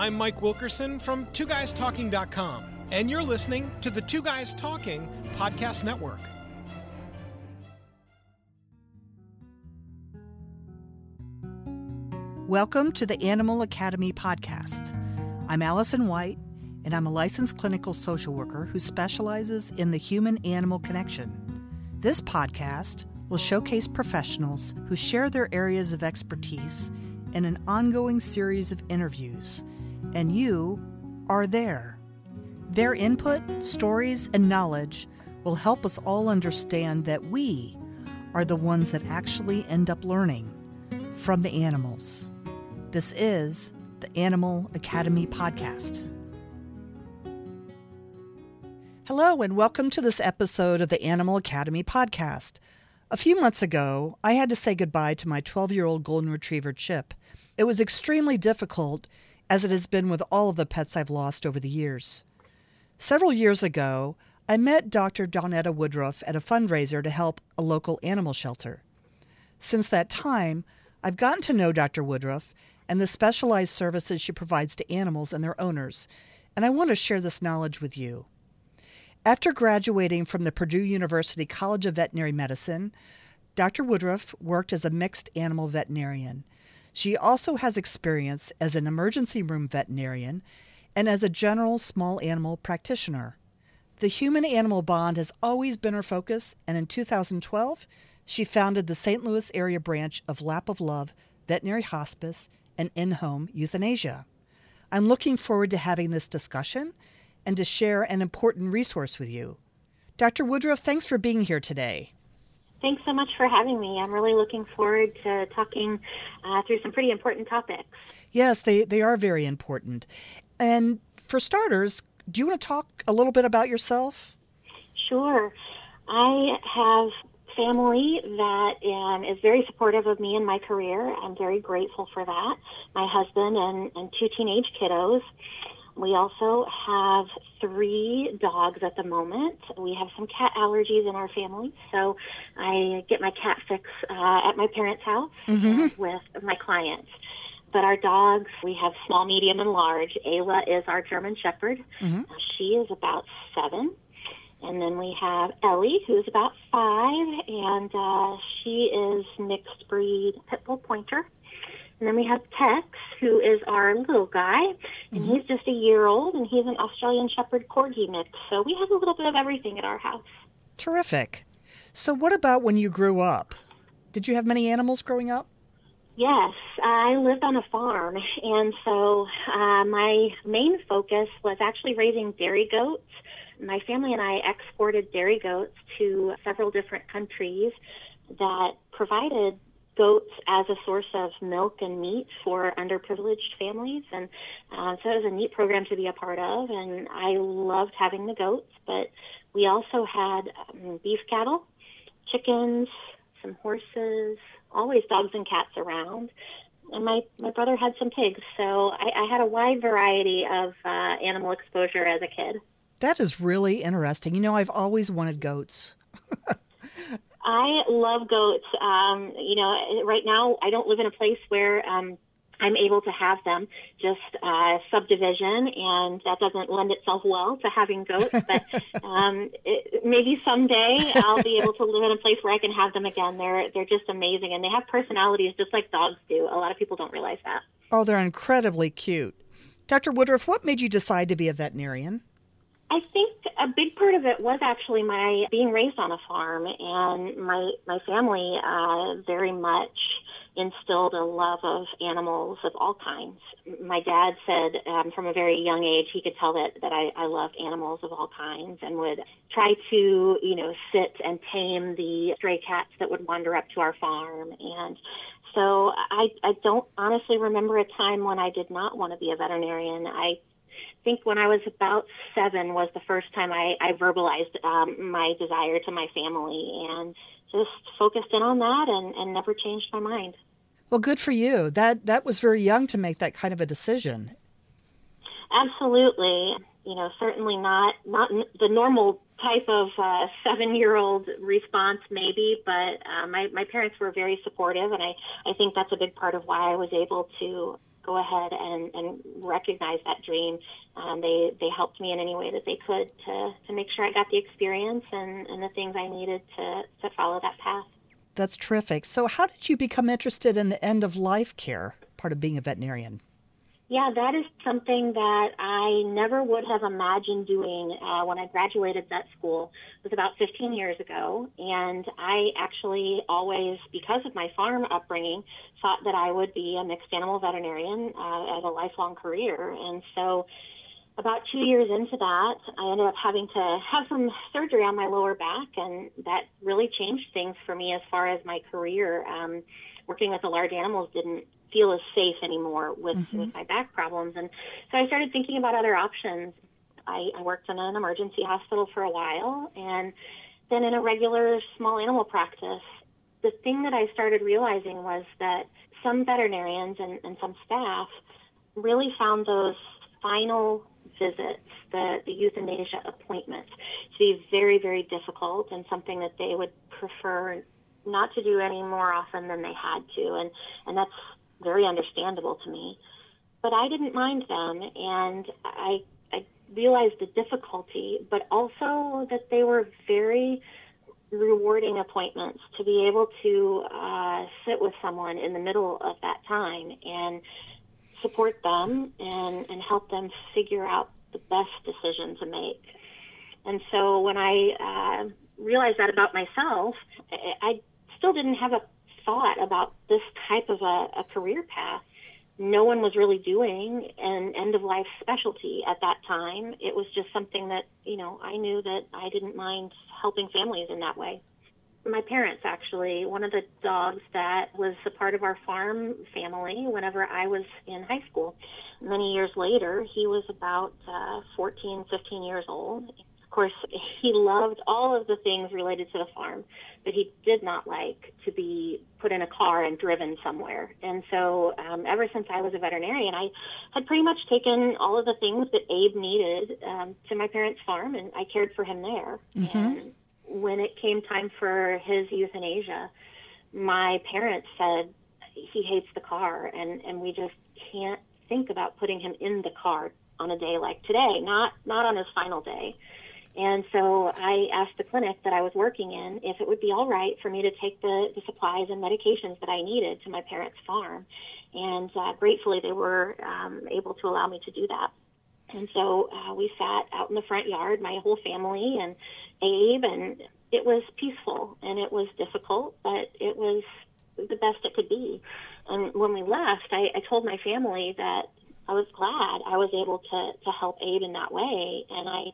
I'm Mike Wilkerson from TwoGuysTalking.com, and you're listening to the Two Guys Talking Podcast Network. Welcome to the Animal Academy podcast. I'm Allison White, and I'm a licensed clinical social worker who specializes in the human animal connection. This podcast will showcase professionals who share their areas of expertise in an ongoing series of interviews, and you are there. Their input, stories, and knowledge will help us all understand that we are the ones that actually end up learning from the animals. This is the Animal Academy Podcast. Hello, and welcome to this episode of the Animal Academy podcast. A few months ago, I had to say goodbye to my 12 year old golden retriever, Chip. It was extremely difficult, as it has been with all of the pets I've lost over the years. Several years ago, I met Dr. Dawnetta Woodruff at a fundraiser to help a local animal shelter. Since that time, I've gotten to know Dr. Woodruff and the specialized services she provides to animals and their owners, and I want to share this knowledge with you. After graduating from the Purdue University College of Veterinary Medicine, Dr. Woodruff worked as a mixed animal veterinarian. She also has experience as an emergency room veterinarian and as a general small animal practitioner. The human animal bond has always been her focus, and in 2012, she founded the St. Louis area branch of Lap of Love Veterinary Hospice and In Home Euthanasia. I'm looking forward to having this discussion and to share an important resource with you. Dr. Woodruff, thanks for being here today. Thanks so much for having me. I'm really looking forward to talking uh, through some pretty important topics. Yes, they, they are very important. And for starters, do you want to talk a little bit about yourself? Sure. I have family that um, is very supportive of me in my career. I'm very grateful for that. My husband and, and two teenage kiddos. We also have three dogs at the moment. We have some cat allergies in our family, so I get my cat fix uh, at my parents' house mm-hmm. with my clients. But our dogs, we have small, medium, and large. Ayla is our German Shepherd. Mm-hmm. She is about seven. And then we have Ellie, who's about five, and uh, she is mixed breed pit bull pointer. And then we have Tex, who is our little guy, and mm-hmm. he's just a year old, and he's an Australian Shepherd Corgi mix. So we have a little bit of everything at our house. Terrific. So, what about when you grew up? Did you have many animals growing up? Yes, I lived on a farm, and so uh, my main focus was actually raising dairy goats. My family and I exported dairy goats to several different countries that provided goats as a source of milk and meat for underprivileged families. And uh, so it was a neat program to be a part of. And I loved having the goats, but we also had um, beef cattle, chickens, some horses, always dogs and cats around. And my, my brother had some pigs. So I, I had a wide variety of uh, animal exposure as a kid. That is really interesting. You know, I've always wanted goats. I love goats. Um, you know, right now I don't live in a place where um, I'm able to have them. Just uh, subdivision, and that doesn't lend itself well to having goats. But um, it, maybe someday I'll be able to live in a place where I can have them again. They're they're just amazing, and they have personalities just like dogs do. A lot of people don't realize that. Oh, they're incredibly cute. Dr. Woodruff, what made you decide to be a veterinarian? I think a big part of it was actually my being raised on a farm, and my my family uh, very much instilled a love of animals of all kinds. My dad said um, from a very young age he could tell that that I, I loved animals of all kinds, and would try to you know sit and tame the stray cats that would wander up to our farm and so I, I don't honestly remember a time when I did not want to be a veterinarian. I think when I was about seven was the first time I, I verbalized um, my desire to my family and just focused in on that and, and never changed my mind. Well, good for you. That that was very young to make that kind of a decision. Absolutely. You know, certainly not not the normal type of uh, seven-year-old response, maybe, but uh, my my parents were very supportive, and I I think that's a big part of why I was able to go ahead and, and recognize that dream. Um, they they helped me in any way that they could to, to make sure I got the experience and, and the things I needed to, to follow that path. That's terrific. So, how did you become interested in the end of life care part of being a veterinarian? Yeah, that is something that I never would have imagined doing uh, when I graduated vet school. It was about 15 years ago, and I actually always, because of my farm upbringing, thought that I would be a mixed animal veterinarian uh, as a lifelong career. And so, about two years into that, I ended up having to have some surgery on my lower back, and that really changed things for me as far as my career. Um, working with the large animals didn't feel as safe anymore with, mm-hmm. with my back problems. And so I started thinking about other options. I, I worked in an emergency hospital for a while and then in a regular small animal practice. The thing that I started realizing was that some veterinarians and, and some staff really found those final visits, the, the euthanasia appointments, to be very, very difficult and something that they would prefer not to do any more often than they had to. And, and that's very understandable to me. But I didn't mind them, and I, I realized the difficulty, but also that they were very rewarding appointments to be able to uh, sit with someone in the middle of that time and support them and, and help them figure out the best decision to make. And so when I uh, realized that about myself, I still didn't have a thought about this type of a, a career path. No one was really doing an end of life specialty at that time. It was just something that, you know, I knew that I didn't mind helping families in that way. My parents, actually, one of the dogs that was a part of our farm family whenever I was in high school. Many years later, he was about uh, 14, 15 years old of course, he loved all of the things related to the farm, but he did not like to be put in a car and driven somewhere. And so, um, ever since I was a veterinarian, I had pretty much taken all of the things that Abe needed um, to my parents' farm, and I cared for him there. Mm-hmm. And when it came time for his euthanasia, my parents said he hates the car, and and we just can't think about putting him in the car on a day like today, not not on his final day. And so I asked the clinic that I was working in if it would be all right for me to take the, the supplies and medications that I needed to my parents' farm. And uh, gratefully, they were um, able to allow me to do that. And so uh, we sat out in the front yard, my whole family and Abe, and it was peaceful and it was difficult, but it was the best it could be. And when we left, I, I told my family that I was glad I was able to, to help Abe in that way. And I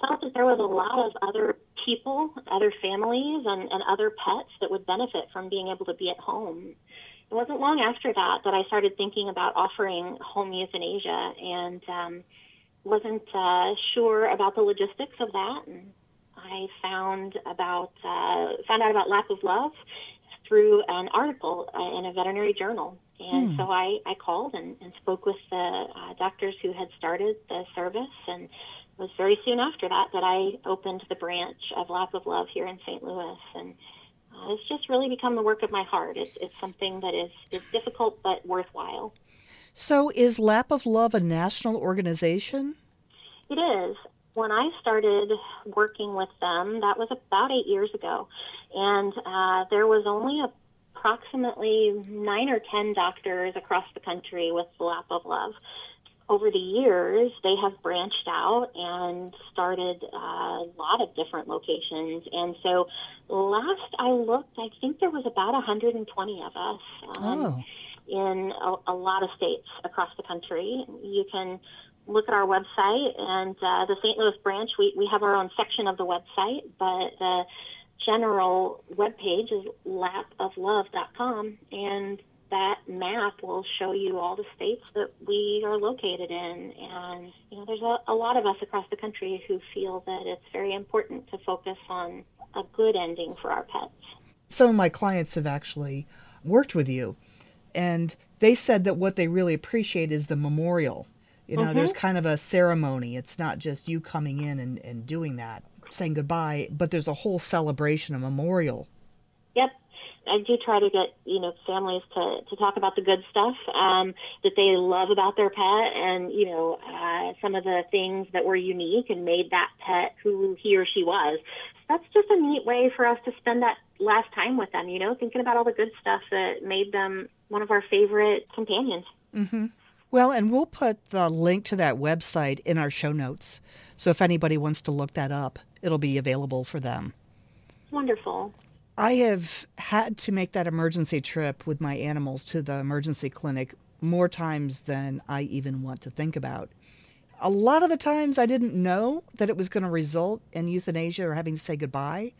felt that there was a lot of other people, other families, and, and other pets that would benefit from being able to be at home. It wasn't long after that that I started thinking about offering home euthanasia and um, wasn't uh, sure about the logistics of that. And I found about uh, found out about Lap of Love through an article uh, in a veterinary journal. And hmm. so I, I called and, and spoke with the uh, doctors who had started the service and was very soon after that that I opened the branch of Lap of Love here in St. Louis, and uh, it's just really become the work of my heart. It's, it's something that is is difficult but worthwhile. So, is Lap of Love a national organization? It is. When I started working with them, that was about eight years ago, and uh, there was only approximately nine or ten doctors across the country with Lap of Love over the years, they have branched out and started a lot of different locations. And so last I looked, I think there was about 120 of us um, oh. in a, a, lot of states across the country. You can look at our website and uh, the St. Louis branch, we, we have our own section of the website, but the general webpage is lapoflove.com. And that map will show you all the states that we are located in. And, you know, there's a, a, lot of us across the country who feel that it's very important to focus on a good ending for our pets. Some of my clients have actually worked with you, and they said that what they really appreciate is the memorial. You know, mm-hmm. there's kind of a ceremony. It's not just you coming in and, and doing that, saying goodbye, but there's a whole celebration, a memorial. Yep, I do try to get you know families to to talk about the good stuff um, that they love about their pet, and you know uh, some of the things that were unique and made that pet who he or she was. That's just a neat way for us to spend that last time with them. You know, thinking about all the good stuff that made them one of our favorite companions. Mm-hmm. Well, and we'll put the link to that website in our show notes. So if anybody wants to look that up, it'll be available for them. Wonderful. I have had to make that emergency trip with my animals to the emergency clinic more times than I even want to think about. A lot of the times I didn't know that it was going to result in euthanasia or having to say goodbye.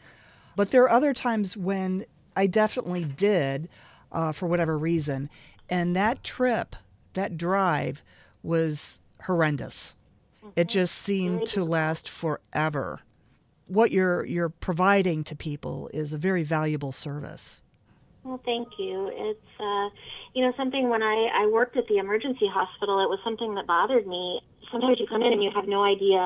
But there are other times when I definitely did uh, for whatever reason. And that trip, that drive, was horrendous. It just seemed to last forever what you're you're providing to people is a very valuable service. Well, thank you. It's uh, you know something when I I worked at the emergency hospital, it was something that bothered me. Sometimes you come in and you have no idea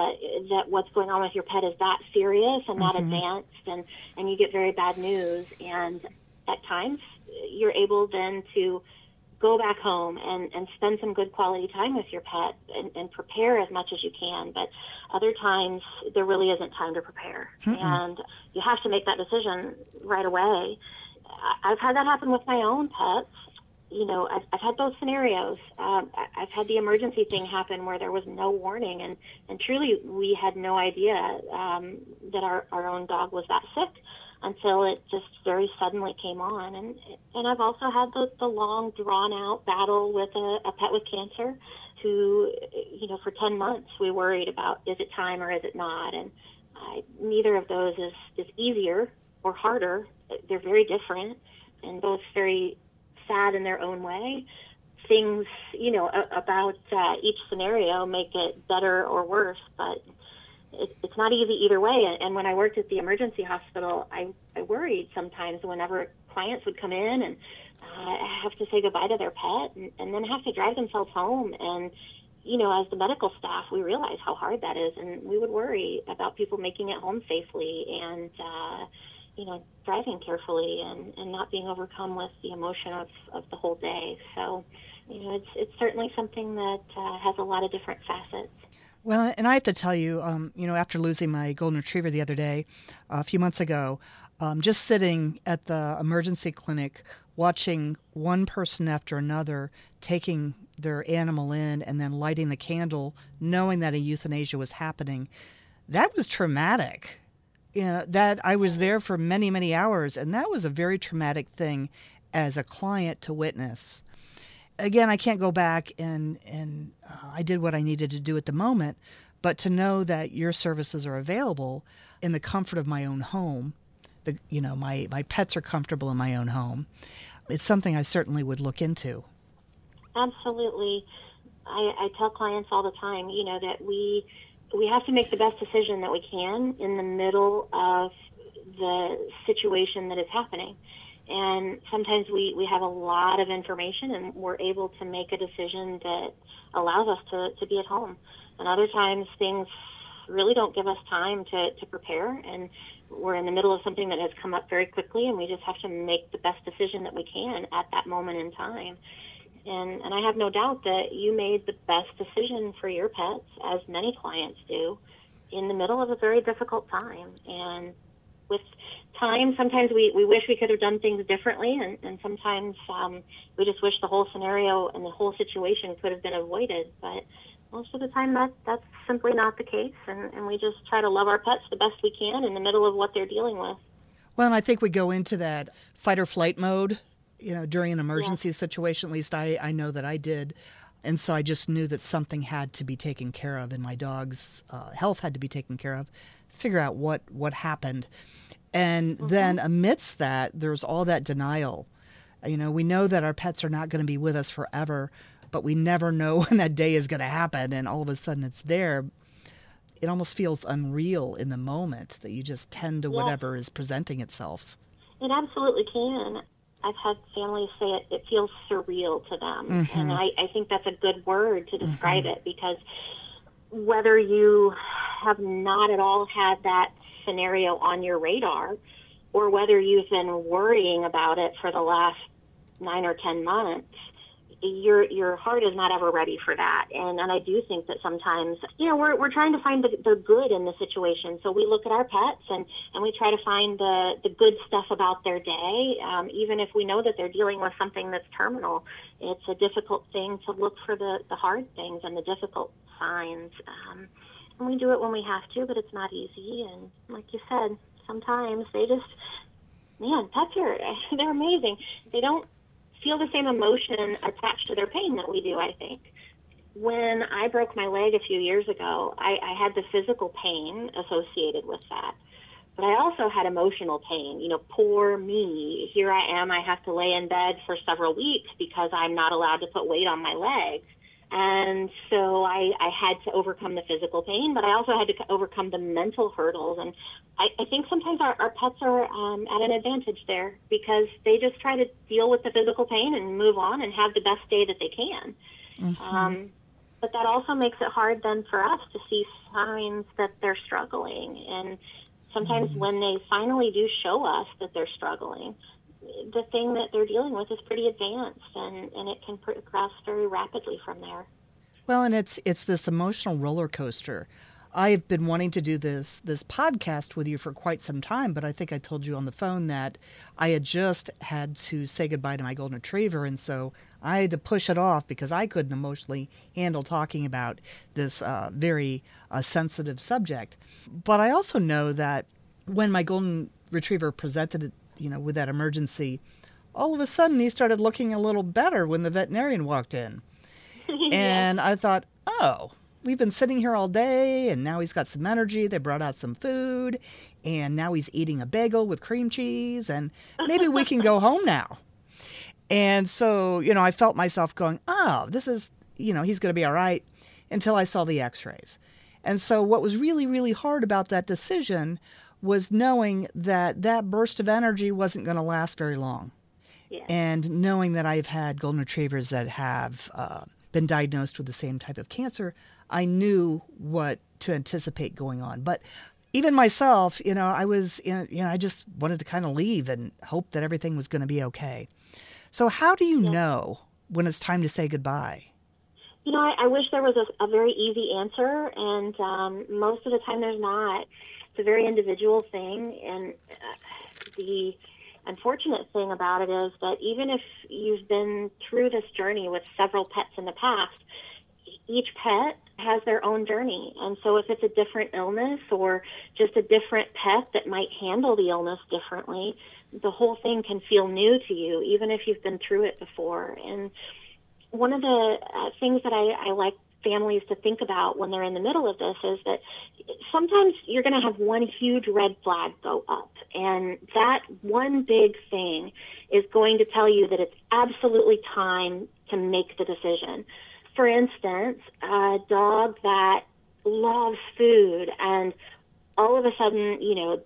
that what's going on with your pet is that serious and that mm-hmm. advanced, and and you get very bad news. And at times, you're able then to go back home and, and spend some good quality time with your pet and, and prepare as much as you can. But other times, there really isn't time to prepare. Mm-mm. And you have to make that decision right away. I've had that happen with my own pets. You know, I've, I've had those scenarios. Um, I've had the emergency thing happen where there was no warning, and, and truly we had no idea um, that our, our own dog was that sick until it just very suddenly came on. And and I've also had the, the long drawn out battle with a, a pet with cancer who, you know, for 10 months we worried about is it time or is it not? And I, neither of those is, is easier or harder. They're very different and both very sad in their own way. Things, you know, about uh, each scenario make it better or worse, but it, it's not easy either way. And when I worked at the emergency hospital, I, I worried sometimes whenever clients would come in and uh, have to say goodbye to their pet and, and then have to drive themselves home. And, you know, as the medical staff, we realize how hard that is. And we would worry about people making it home safely and, uh, you know, driving carefully and, and not being overcome with the emotion of, of the whole day. So, you know, it's, it's certainly something that uh, has a lot of different facets. Well, and I have to tell you, um, you know, after losing my golden retriever the other day, uh, a few months ago, um, just sitting at the emergency clinic watching one person after another taking their animal in and then lighting the candle, knowing that a euthanasia was happening, that was traumatic. You know, that I was there for many, many hours, and that was a very traumatic thing as a client to witness again, I can't go back and and uh, I did what I needed to do at the moment, but to know that your services are available in the comfort of my own home, the you know my my pets are comfortable in my own home. It's something I certainly would look into. Absolutely, I, I tell clients all the time, you know, that we we have to make the best decision that we can in the middle of the situation that is happening and sometimes we, we have a lot of information and we're able to make a decision that allows us to, to be at home. And other times things really don't give us time to, to prepare and we're in the middle of something that has come up very quickly and we just have to make the best decision that we can at that moment in time. And, and I have no doubt that you made the best decision for your pets, as many clients do, in the middle of a very difficult time. And with time. Sometimes we, we wish we could have done things differently, and, and sometimes um, we just wish the whole scenario and the whole situation could have been avoided. But most of the time, that that's simply not the case, and, and we just try to love our pets the best we can in the middle of what they're dealing with. Well, and I think we go into that fight or flight mode, you know, during an emergency yeah. situation. At least I, I know that I did. And so I just knew that something had to be taken care of, and my dog's uh, health had to be taken care of. Figure out what what happened, and mm-hmm. then amidst that, there's all that denial. You know, we know that our pets are not going to be with us forever, but we never know when that day is going to happen. And all of a sudden it's there. It almost feels unreal in the moment that you just tend to whatever is presenting itself. It absolutely can. I've had families say it, it feels surreal to them. Mm-hmm. And I, I think that's a good word to describe mm-hmm. it because whether you have not at all had that scenario on your radar, or whether you've been worrying about it for the last nine or 10 months, your your heart is not ever ready for that. And and I do think that sometimes you know we're we're trying to find the, the good in the situation. So we look at our pets and and we try to find the the good stuff about their day. Um, even if we know that they're dealing with something that's terminal it's a difficult thing to look for the the hard things and the difficult signs. Um, we do it when we have to but it's not easy and like you said sometimes they just man pets are they're amazing they don't feel the same emotion attached to their pain that we do, I think. When I broke my leg a few years ago, I, I had the physical pain associated with that. But I also had emotional pain. You know, poor me. Here I am. I have to lay in bed for several weeks because I'm not allowed to put weight on my legs. And so I, I had to overcome the physical pain, but I also had to overcome the mental hurdles. And I, I think sometimes our, our pets are um, at an advantage there because they just try to deal with the physical pain and move on and have the best day that they can. Mm-hmm. Um, but that also makes it hard then for us to see signs that they're struggling. And sometimes mm-hmm. when they finally do show us that they're struggling, the thing that they're dealing with is pretty advanced and, and it can progress very rapidly from there. Well, and it's it's this emotional roller coaster. I've been wanting to do this this podcast with you for quite some time, but I think I told you on the phone that I had just had to say goodbye to my golden retriever, and so I had to push it off because I couldn't emotionally handle talking about this uh, very uh, sensitive subject. But I also know that when my golden retriever presented you know, with that emergency, all of a sudden he started looking a little better when the veterinarian walked in. And I thought, oh, we've been sitting here all day and now he's got some energy. They brought out some food and now he's eating a bagel with cream cheese and maybe we can go home now. And so, you know, I felt myself going, oh, this is, you know, he's going to be all right until I saw the x rays. And so, what was really, really hard about that decision was knowing that that burst of energy wasn't going to last very long. Yeah. And knowing that I've had golden retrievers that have uh, been diagnosed with the same type of cancer, I knew what to anticipate going on. But even myself, you know, I was, in, you know, I just wanted to kind of leave and hope that everything was going to be okay. So, how do you yeah. know when it's time to say goodbye? You know, I, I wish there was a, a, very easy answer, and um, most of the time there's not a very individual thing, and uh, the unfortunate thing about it is that even if you've been through this journey with several pets in the past, each pet has their own journey. And so if it's a different illness or just a different pet that might handle the illness differently, the whole thing can feel new to you, even if you've been through it before. And one of the uh, things that I, I like families to think about when they're in the middle of this is that sometimes you're going to have one huge red flag go up. And that one big thing is going to tell you that it's absolutely time to make the decision. For instance, a dog that loves food and all of a sudden, you know,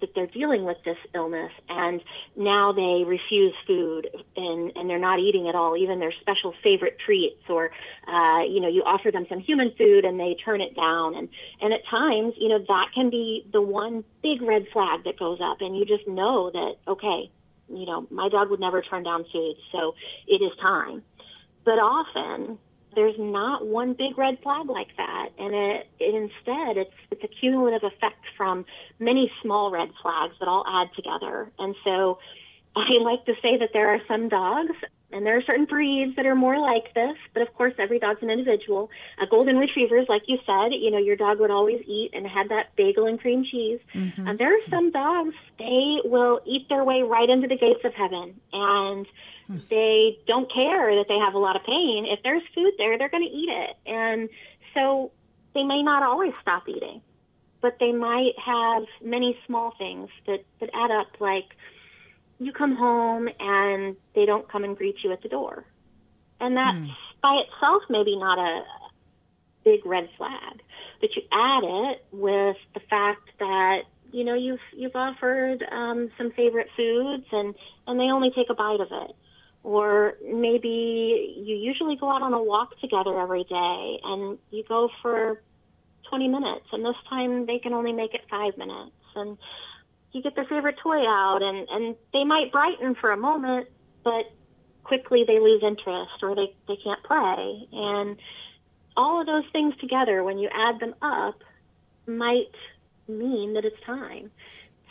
that they're dealing with this illness and now they refuse food and, and they're not eating at all, even their special favorite treats or, uh, you know, you offer them some human food and they turn it down. And, and at times, you know, that can be the one big red flag that goes up and you just know that, okay, you know, my dog would never turn down food, so it is time. But often there's not one big red flag like that, and it, it instead it's it's a cumulative effect from many small red flags that all add together. And so, I like to say that there are some dogs, and there are certain breeds that are more like this. But of course, every dog's an individual. A golden retrievers, like you said, you know, your dog would always eat and had that bagel and cream cheese. Mm-hmm. And there are some dogs they will eat their way right into the gates of heaven and they don't care that they have a lot of pain. If there's food there, they're going to eat it. And so they may not always stop eating, but they might have many small things that, that add up, like you come home and they don't come and greet you at the door. And that mm. by itself maybe not a big red flag, but you add it with the fact that you know you've you've offered um, some favorite foods and and they only take a bite of it or maybe you usually go out on a walk together every day and you go for 20 minutes and this time they can only make it five minutes and you get their favorite toy out and, and they might brighten for a moment, but quickly they lose interest or they, they can't play. And all of those things together, when you add them up, might mean that it's time.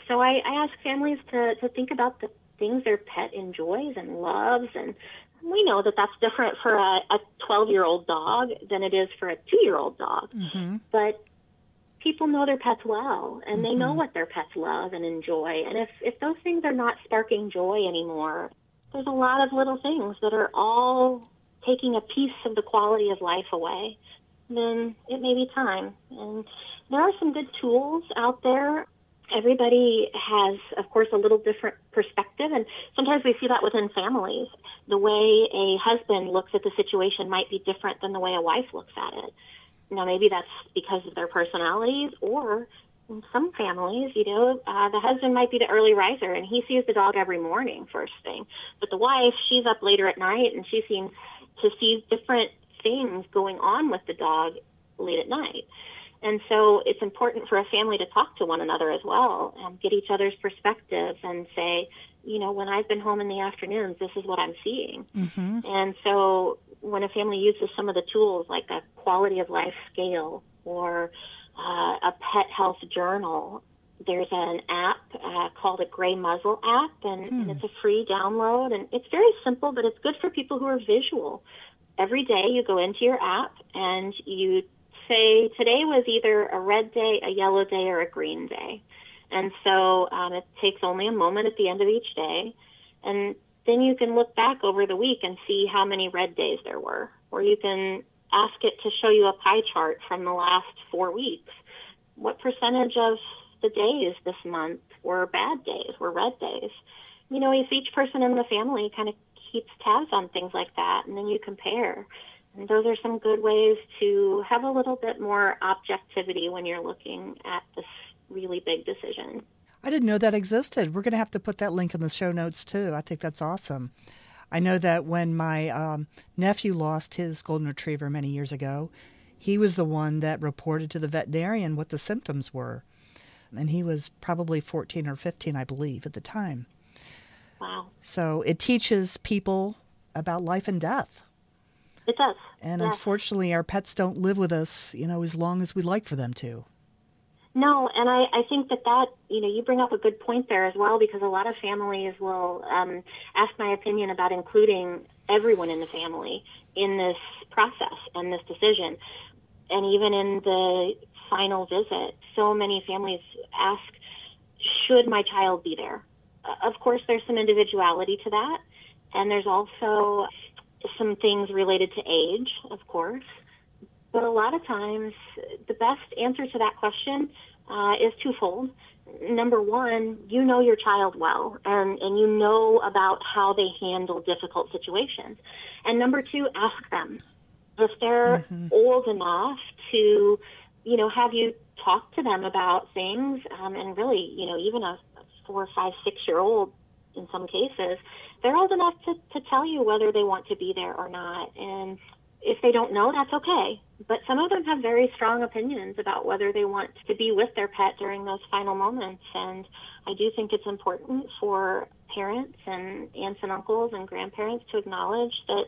So I, I ask families to, to think about the things their pet enjoys and loves. And we know that that's different for a 12 year old dog than it is for a two year old dog. Mm-hmm. But people know their pets well and mm-hmm. they know mm-hmm. what their pets love and enjoy. And if, if those things are not sparking joy anymore, there's a lot of little things that are all taking a piece of the quality of life away, then it may be time. And there are some good tools out there. Everybody has, of course, a little different perspective, and sometimes we see that within families. The way a husband looks at the situation might be different than the way a wife looks at it. Now, maybe that's because of their personalities, or in some families, you know, uh, the husband might be the early riser and he sees the dog every morning first thing. But the wife, she's up later at night and she seems to see different things going on with the dog late at night. And so it's important for a family to talk to one another as well, and get each other's perspectives and say, you know, when I've been home in the afternoons, this is what I'm seeing. Mm-hmm. And so when a family uses some of the tools like a quality of life scale or uh, a pet health journal. There's an app uh, called a Gray Muzzle app, and, hmm. and it's a free download. And it's very simple, but it's good for people who are visual. Every day you go into your app and you say, today was either a red day, a yellow day, or a green day. And so um, it takes only a moment at the end of each day. And then you can look back over the week and see how many red days there were. Or you can ask it to show you a pie chart from the last four weeks. What percentage of the days this month were bad days, were red days? You know, if each person in the family kind of keeps tabs on things like that, and then you compare. And those are some good ways to have a little bit more objectivity when you're looking at this really big decision. I didn't know that existed. We're going to have to put that link in the show notes too. I think that's awesome. I know that when my um, nephew lost his golden retriever many years ago, he was the one that reported to the veterinarian what the symptoms were. And he was probably 14 or 15, I believe, at the time. Wow. So it teaches people about life and death. It does. And yes. unfortunately, our pets don't live with us, you know, as long as we'd like for them to. No, and I, I think that that, you know, you bring up a good point there as well because a lot of families will um, ask my opinion about including everyone in the family in this process and this decision. And even in the final visit, so many families ask, should my child be there? Uh, of course, there's some individuality to that. And there's also some things related to age, of course. But a lot of times, the best answer to that question uh, is twofold. Number one, you know your child well, and, and you know about how they handle difficult situations. And number two, ask them if they're mm-hmm. old enough to, you know, have you talk to them about things. Um, and really, you know, even a four, five, six year old in some cases, they're old enough to, to tell you whether they want to be there or not. And if they don't know, that's okay. But some of them have very strong opinions about whether they want to be with their pet during those final moments. And I do think it's important for parents and aunts and uncles and grandparents to acknowledge that,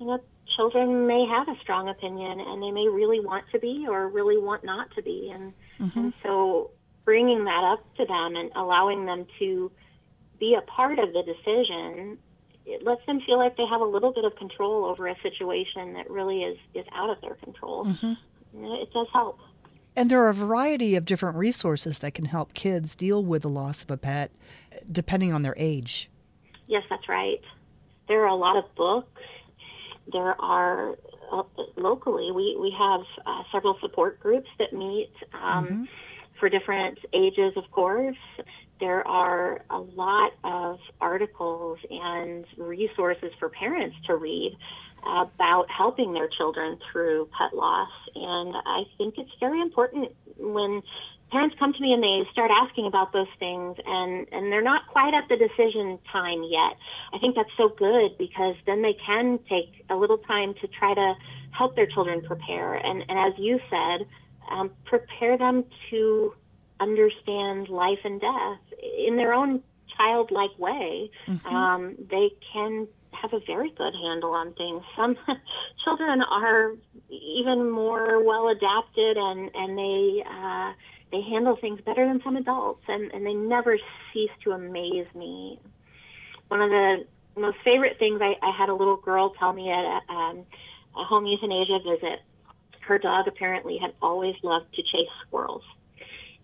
you know, children may have a strong opinion and they may really want to be or really want not to be. And, mm-hmm. and so bringing that up to them and allowing them to be a part of the decision it lets them feel like they have a little bit of control over a situation that really is is out of their control. Mm-hmm. It does help. And there are a variety of different resources that can help kids deal with the loss of a pet, depending on their age. Yes, that's right. There are a lot of books. There are uh, locally we we have uh, several support groups that meet. Um, mm-hmm for different ages, of course. There are a lot of articles and resources for parents to read about helping their children through pet loss. And I think it's very important when parents come to me and they start asking about those things and, and they're not quite at the decision time yet. I think that's so good because then they can take a little time to try to help their children prepare. And, and as you said, um, prepare them to understand life and death in their own childlike way. Mm-hmm. Um, they can have a very good handle on things. Some children are even more well adapted and and they uh, they handle things better than some adults, and and they never cease to amaze me. One of the most favorite things I, I had a little girl tell me at a, um, a home euthanasia visit. Her dog apparently had always loved to chase squirrels.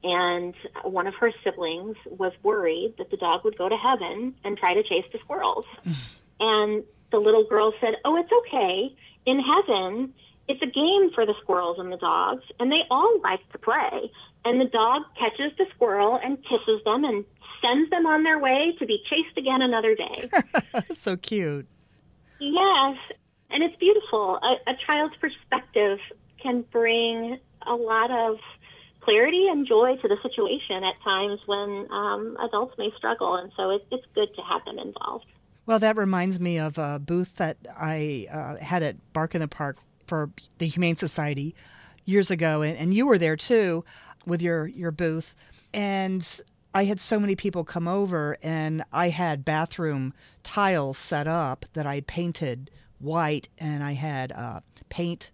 And one of her siblings was worried that the dog would go to heaven and try to chase the squirrels. and the little girl said, Oh, it's okay. In heaven, it's a game for the squirrels and the dogs, and they all like to play. And the dog catches the squirrel and kisses them and sends them on their way to be chased again another day. so cute. Yes, and it's beautiful. A, a child's perspective can bring a lot of clarity and joy to the situation at times when um, adults may struggle, and so it, it's good to have them involved. Well, that reminds me of a booth that I uh, had at Bark in the Park for the Humane Society years ago, and, and you were there too with your your booth, and I had so many people come over, and I had bathroom tiles set up that I painted white, and I had uh, paint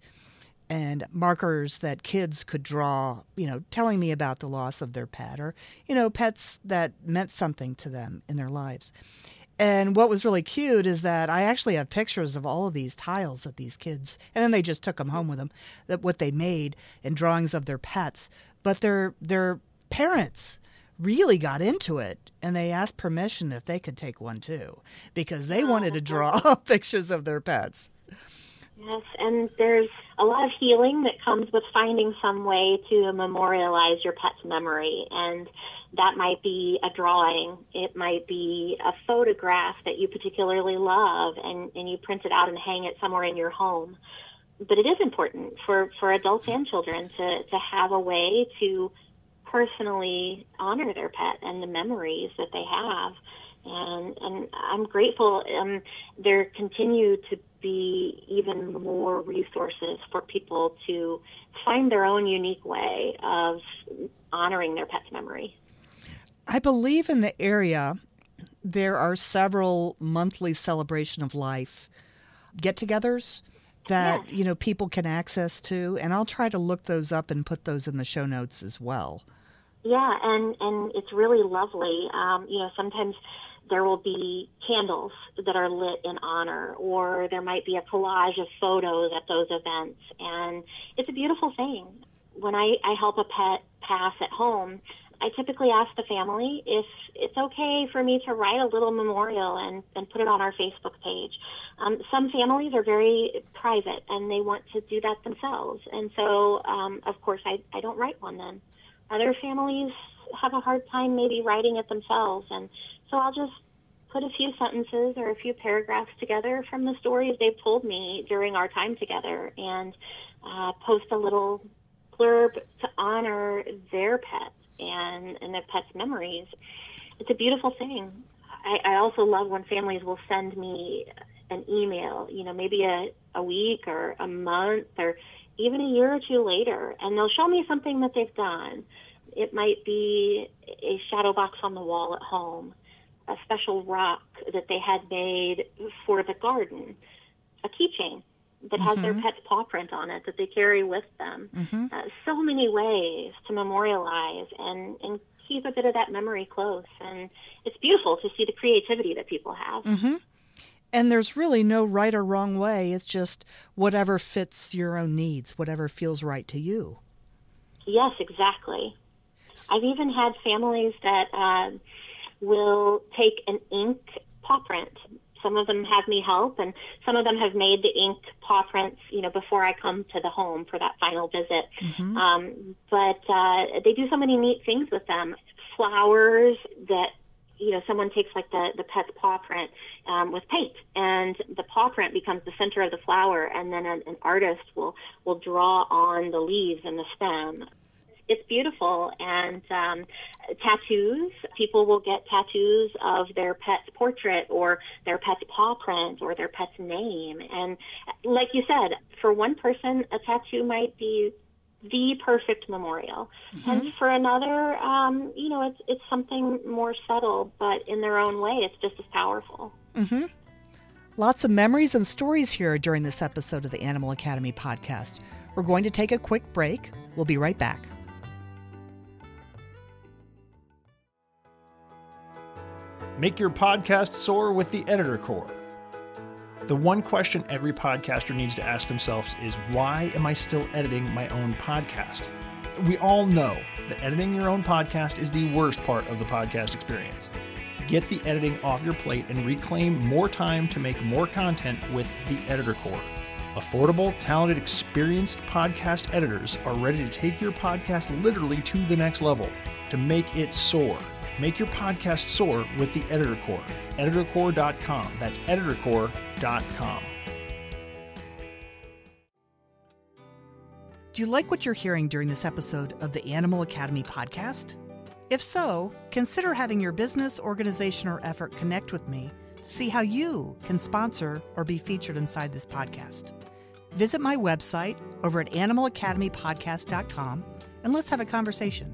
and markers that kids could draw, you know, telling me about the loss of their pet or, you know, pets that meant something to them in their lives. And what was really cute is that I actually have pictures of all of these tiles that these kids, and then they just took them home with them, that what they made and drawings of their pets. But their their parents really got into it, and they asked permission if they could take one too, because they oh, wanted to draw pictures of their pets. Yes, and there's a lot of healing that comes with finding some way to memorialize your pet's memory. And that might be a drawing, it might be a photograph that you particularly love, and, and you print it out and hang it somewhere in your home. But it is important for, for adults and children to, to have a way to personally honor their pet and the memories that they have. And, and I'm grateful um, there continue to be even more resources for people to find their own unique way of honoring their pet's memory. I believe in the area there are several monthly celebration of life get-togethers that yes. you know people can access to and I'll try to look those up and put those in the show notes as well. Yeah, and and it's really lovely. Um, you know, sometimes there will be candles that are lit in honor, or there might be a collage of photos at those events, and it's a beautiful thing. When I, I help a pet pass at home, I typically ask the family if it's okay for me to write a little memorial and, and put it on our Facebook page. Um, some families are very private and they want to do that themselves. And so, um, of course, I, I don't write one then. Other families have a hard time maybe writing it themselves. And so I'll just put a few sentences or a few paragraphs together from the stories they've told me during our time together and uh, post a little blurb to honor their pet and, and their pet's memories. It's a beautiful thing. I, I also love when families will send me an email, you know, maybe a, a week or a month or even a year or two later, and they'll show me something that they've done. It might be a shadow box on the wall at home, a special rock that they had made for the garden, a keychain that mm-hmm. has their mm-hmm. pet's paw print on it that they carry with them. Mm-hmm. Uh, so many ways to memorialize and, and keep a bit of that memory close. And it's beautiful to see the creativity that people have. Mm-hmm. And there's really no right or wrong way. It's just whatever fits your own needs, whatever feels right to you. Yes, exactly. I've even had families that uh, will take an ink paw print some of them have me help, and some of them have made the ink paw prints, you know, before I come to the home for that final visit. Mm-hmm. Um, but uh, they do so many neat things with them. Flowers that you know, someone takes like the, the pet's paw print um, with paint, and the paw print becomes the center of the flower, and then an, an artist will will draw on the leaves and the stem it's beautiful. And um, tattoos, people will get tattoos of their pet's portrait or their pet's paw print or their pet's name. And like you said, for one person, a tattoo might be the perfect memorial. Mm-hmm. And for another, um, you know, it's it's something more subtle, but in their own way, it's just as powerful. Mm-hmm. Lots of memories and stories here during this episode of the Animal Academy podcast. We're going to take a quick break. We'll be right back. Make your podcast soar with the Editor Core. The one question every podcaster needs to ask themselves is why am I still editing my own podcast? We all know that editing your own podcast is the worst part of the podcast experience. Get the editing off your plate and reclaim more time to make more content with the Editor Core. Affordable, talented, experienced podcast editors are ready to take your podcast literally to the next level to make it soar. Make your podcast soar with the Editor Core. EditorCore.com. That's EditorCore.com. Do you like what you're hearing during this episode of the Animal Academy podcast? If so, consider having your business, organization, or effort connect with me to see how you can sponsor or be featured inside this podcast. Visit my website over at animalacademypodcast.com and let's have a conversation.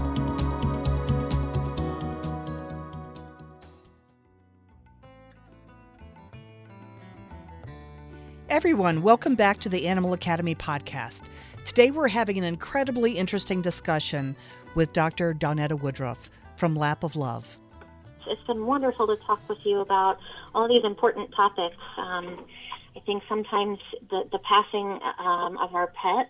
Everyone, welcome back to the Animal Academy podcast. Today we're having an incredibly interesting discussion with Dr. Dawnetta Woodruff from Lap of Love. It's been wonderful to talk with you about all these important topics. Um, I think sometimes the, the passing um, of our pets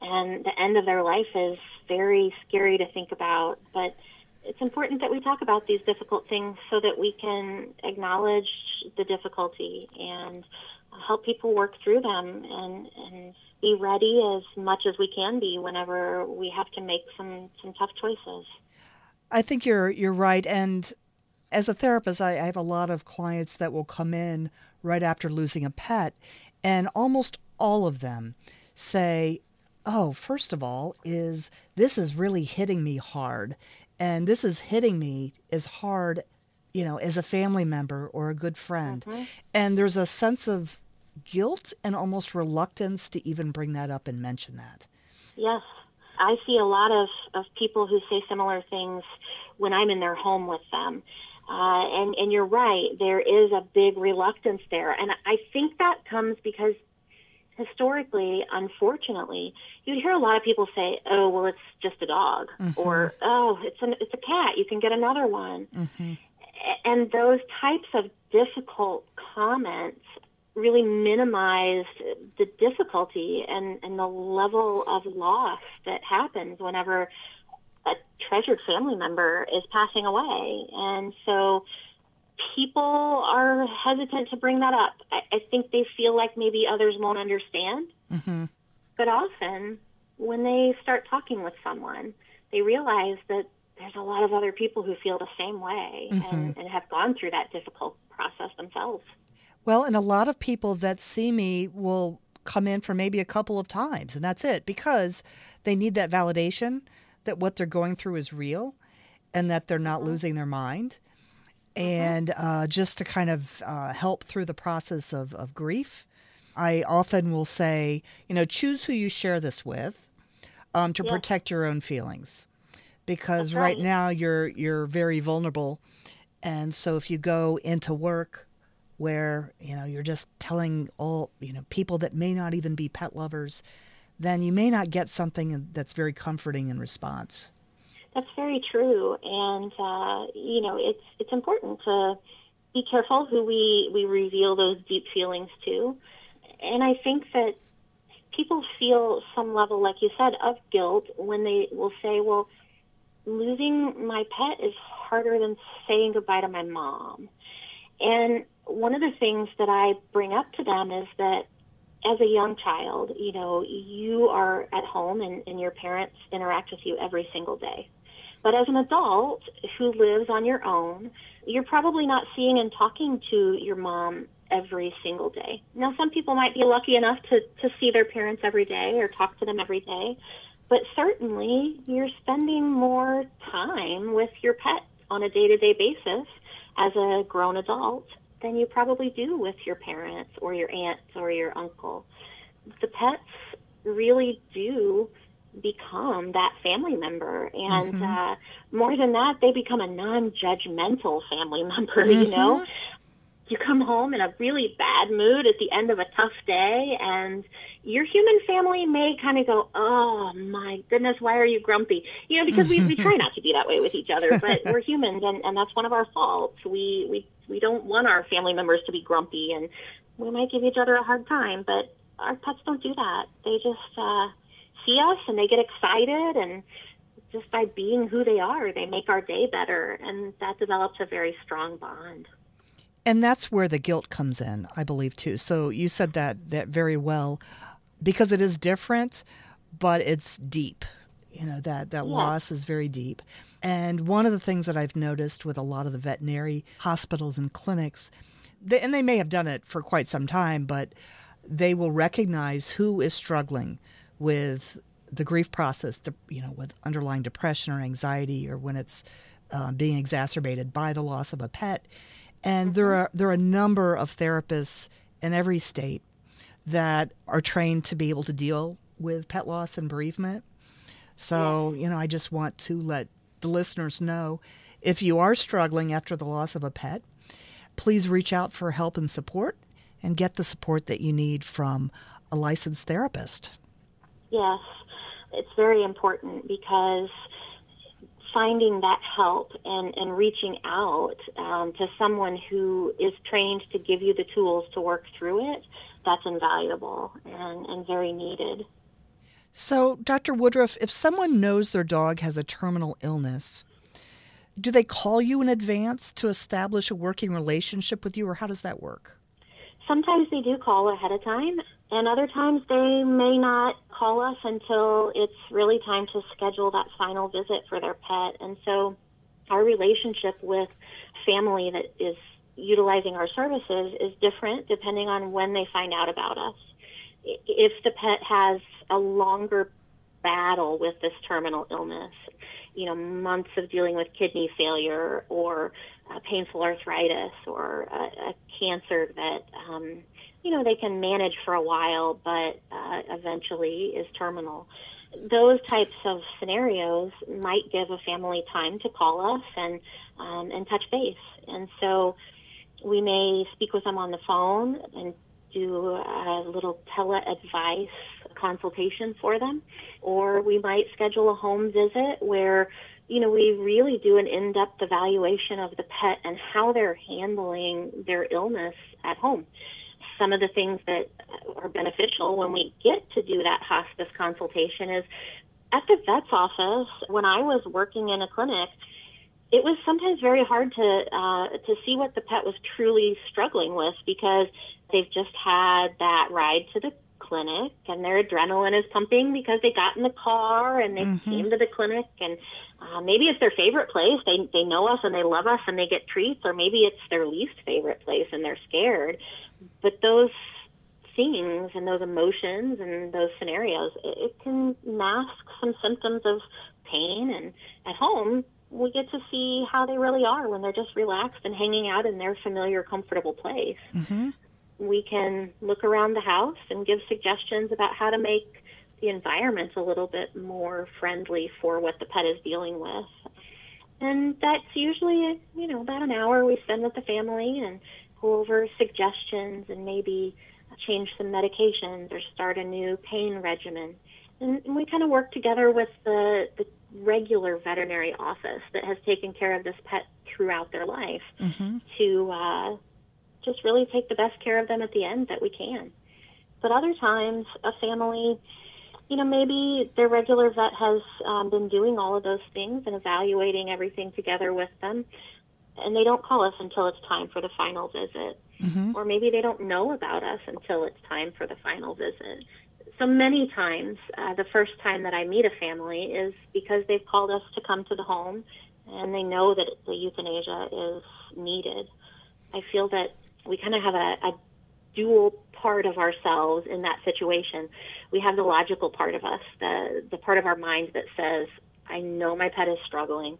and the end of their life is very scary to think about, but it's important that we talk about these difficult things so that we can acknowledge the difficulty and help people work through them and, and be ready as much as we can be whenever we have to make some, some tough choices. I think you're you're right. And as a therapist, I, I have a lot of clients that will come in right after losing a pet, and almost all of them say, "Oh, first of all, is this is really hitting me hard, and this is hitting me as hard." You know, as a family member or a good friend. Mm-hmm. And there's a sense of guilt and almost reluctance to even bring that up and mention that. Yes. I see a lot of, of people who say similar things when I'm in their home with them. Uh, and, and you're right, there is a big reluctance there. And I think that comes because historically, unfortunately, you'd hear a lot of people say, "Oh, well, it's just a dog," mm-hmm. or "Oh, it's an it's a cat. You can get another one." Mm-hmm. And those types of difficult comments really minimized the difficulty and, and the level of loss that happens whenever a treasured family member is passing away. And so people are hesitant to bring that up. I, I think they feel like maybe others won't understand. Mm-hmm. But often, when they start talking with someone, they realize that there's a lot of other people who feel the same way mm-hmm. and, and have gone through that difficult process themselves. Well, and a lot of people that see me will come in for maybe a couple of times, and that's it because they need that validation that what they're going through is real and that they're not mm-hmm. losing their mind. Mm-hmm. And uh, just to kind of uh, help through the process of, of grief, I often will say, you know, choose who you share this with um, to yeah. protect your own feelings. Because right. right now you're you're very vulnerable, and so if you go into work where you know you're just telling all you know people that may not even be pet lovers then you may not get something that's very comforting in response. That's very true. And uh, you know it's it's important to be careful who we we reveal those deep feelings to. And i think that people feel some level like you said of guilt when they will say well losing my pet is harder than saying goodbye to my mom. And one of the things that I bring up to them is that as a young child, you know, you are at home and, and your parents interact with you every single day. But as an adult who lives on your own, you're probably not seeing and talking to your mom every single day. Now, some people might be lucky enough to, to see their parents every day or talk to them every day, but certainly you're spending more time with your pet on a day to day basis as a grown adult than you probably do with your parents or your aunts or your uncle. The pets really do become that family member and mm-hmm. uh, more than that they become a non-judgmental family member mm-hmm. you know you come home in a really bad mood at the end of a tough day and your human family may kind of go oh my goodness why are you grumpy? You know because we, we try not to be that way with each other but we're humans and, and that's one of our faults. We we we don't want our family members to be grumpy and we might give each other a hard time but our pets don't do that. They just uh see us and they get excited and just by being who they are they make our day better and that develops a very strong bond and that's where the guilt comes in, I believe too. So you said that that very well because it is different, but it's deep. You know, that that yeah. loss is very deep. And one of the things that I've noticed with a lot of the veterinary hospitals and clinics, they, and they may have done it for quite some time, but they will recognize who is struggling with the grief process, the, you know, with underlying depression or anxiety, or when it's uh, being exacerbated by the loss of a pet, and mm-hmm. there are there are a number of therapists in every state that are trained to be able to deal with pet loss and bereavement. So, you know, I just want to let the listeners know if you are struggling after the loss of a pet, please reach out for help and support and get the support that you need from a licensed therapist. Yes, it's very important because finding that help and, and reaching out um, to someone who is trained to give you the tools to work through it, that's invaluable and, and very needed. So, Dr. Woodruff, if someone knows their dog has a terminal illness, do they call you in advance to establish a working relationship with you, or how does that work? Sometimes they do call ahead of time, and other times they may not call us until it's really time to schedule that final visit for their pet. And so our relationship with family that is utilizing our services is different depending on when they find out about us. If the pet has a longer battle with this terminal illness, you know, months of dealing with kidney failure or uh, painful arthritis or a, a cancer that um, you know they can manage for a while, but uh, eventually is terminal. Those types of scenarios might give a family time to call us and um, and touch base, and so we may speak with them on the phone and do a little tele advice consultation for them, or we might schedule a home visit where you know, we really do an in-depth evaluation of the pet and how they're handling their illness at home. Some of the things that are beneficial when we get to do that hospice consultation is at the vet's office, when I was working in a clinic, it was sometimes very hard to uh, to see what the pet was truly struggling with because they've just had that ride to the clinic and their adrenaline is pumping because they got in the car and they mm-hmm. came to the clinic and uh, maybe it's their favorite place. They they know us and they love us and they get treats, or maybe it's their least favorite place and they're scared. But those things and those emotions and those scenarios, it, it can mask some symptoms of pain. And at home, we get to see how they really are when they're just relaxed and hanging out in their familiar, comfortable place. Mm-hmm. We can look around the house and give suggestions about how to make the environment a little bit more friendly for what the pet is dealing with. And that's usually, you know, about an hour we spend with the family and go over suggestions and maybe change some medications or start a new pain regimen. And, and we kind of work together with the, the regular veterinary office that has taken care of this pet throughout their life mm-hmm. to uh, just really take the best care of them at the end that we can. But other times, a family you know, maybe their regular vet has um, been doing all of those things and evaluating everything together with them. and they don't call us until it's time for the final visit. Mm-hmm. Or maybe they don't know about us until it's time for the final visit. So many times, uh, the first time that I meet a family is because they've called us to come to the home and they know that the euthanasia is needed. I feel that we kind of have a, a dual part of ourselves in that situation. We have the logical part of us, the the part of our mind that says, "I know my pet is struggling,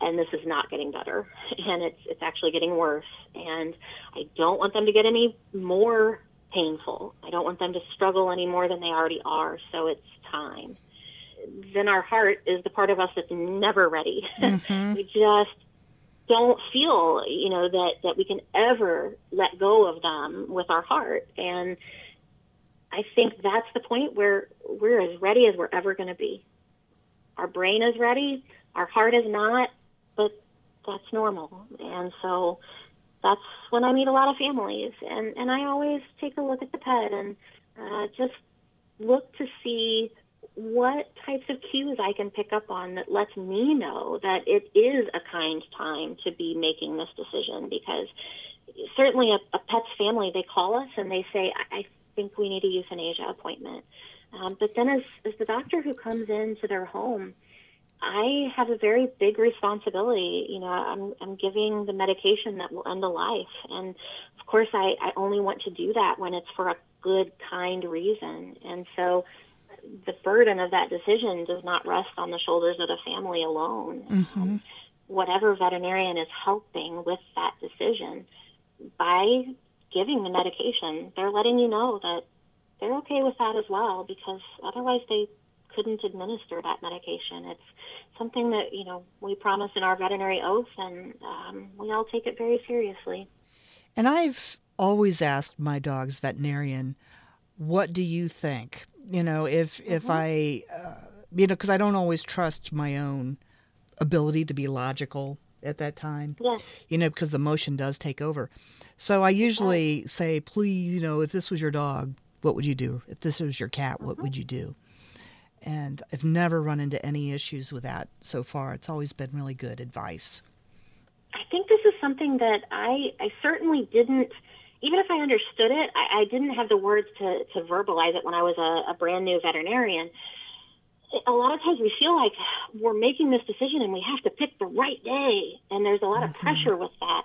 and this is not getting better, and it's it's actually getting worse, and I don't want them to get any more painful. I don't want them to struggle any more than they already are. So it's time." Then our heart is the part of us that's never ready. Mm-hmm. we just don't feel, you know, that, that we can ever let go of them with our heart. And I think that's the point where we're as ready as we're ever going to be. Our brain is ready, our heart is not, but that's normal. And so that's when I meet a lot of families. And, and I always take a look at the pet and uh, just look to see what types of cues I can pick up on that lets me know that it is a kind time to be making this decision because certainly a, a pet's family they call us and they say I, I think we need a euthanasia appointment um, but then as, as the doctor who comes into their home I have a very big responsibility. You know, I'm, I'm giving the medication that will end a life. And of course, I, I only want to do that when it's for a good, kind reason. And so the burden of that decision does not rest on the shoulders of the family alone. Mm-hmm. Um, whatever veterinarian is helping with that decision, by giving the medication, they're letting you know that they're okay with that as well because otherwise they couldn't administer that medication. It's something that, you know, we promise in our veterinary oath and um, we all take it very seriously. And I've always asked my dog's veterinarian, what do you think? You know, if mm-hmm. if I, uh, you know, because I don't always trust my own ability to be logical at that time. Yeah. You know, because the emotion does take over. So I usually yeah. say, please, you know, if this was your dog, what would you do? If this was your cat, what mm-hmm. would you do? And I've never run into any issues with that so far. It's always been really good advice. I think this is something that I I certainly didn't even if I understood it, I, I didn't have the words to, to verbalize it when I was a, a brand new veterinarian. A lot of times we feel like we're making this decision and we have to pick the right day, and there's a lot mm-hmm. of pressure with that.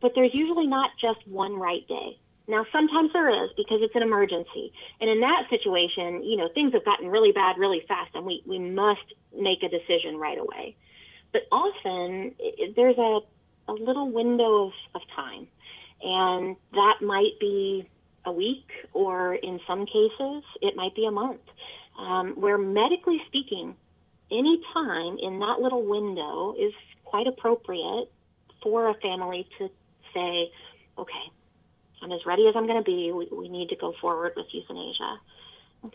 But there's usually not just one right day. Now, sometimes there is because it's an emergency. And in that situation, you know, things have gotten really bad really fast and we, we must make a decision right away. But often it, there's a, a little window of, of time. And that might be a week, or in some cases, it might be a month, um, where medically speaking, any time in that little window is quite appropriate for a family to say, okay, I'm as ready as I'm going to be. We, we need to go forward with euthanasia.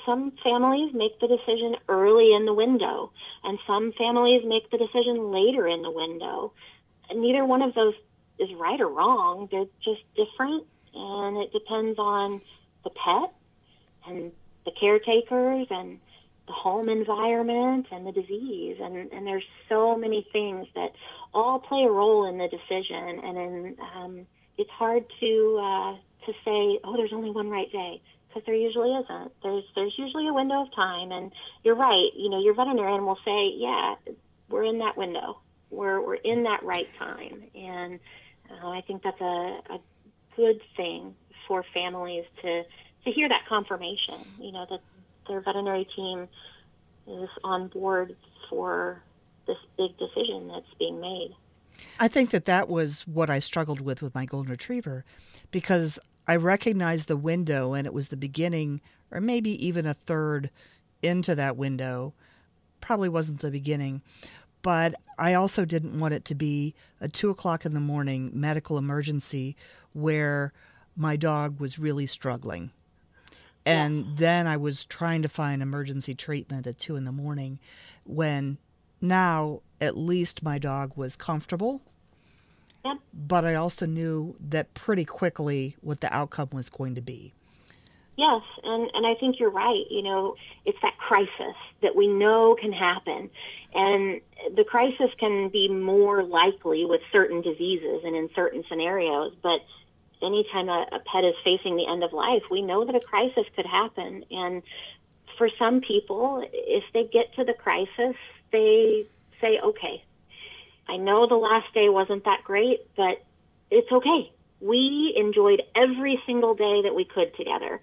Some families make the decision early in the window, and some families make the decision later in the window. Neither one of those is right or wrong. They're just different, and it depends on the pet and the caretakers and the home environment and the disease. And, and there's so many things that all play a role in the decision. And in, um, it's hard to uh, to say, oh, there's only one right day because there usually isn't. There's there's usually a window of time, and you're right. You know, your veterinarian will say, yeah, we're in that window. We're we're in that right time, and uh, I think that's a, a good thing for families to to hear that confirmation. You know that their veterinary team is on board for this big decision that's being made. I think that that was what I struggled with with my golden retriever because I recognized the window and it was the beginning or maybe even a third into that window. Probably wasn't the beginning, but I also didn't want it to be a two o'clock in the morning medical emergency where my dog was really struggling. And yeah. then I was trying to find emergency treatment at two in the morning when now at least my dog was comfortable. But I also knew that pretty quickly what the outcome was going to be. Yes, and, and I think you're right. You know, it's that crisis that we know can happen. And the crisis can be more likely with certain diseases and in certain scenarios, but anytime a, a pet is facing the end of life, we know that a crisis could happen. And for some people, if they get to the crisis, they say, okay, I know the last day wasn't that great, but it's okay. We enjoyed every single day that we could together.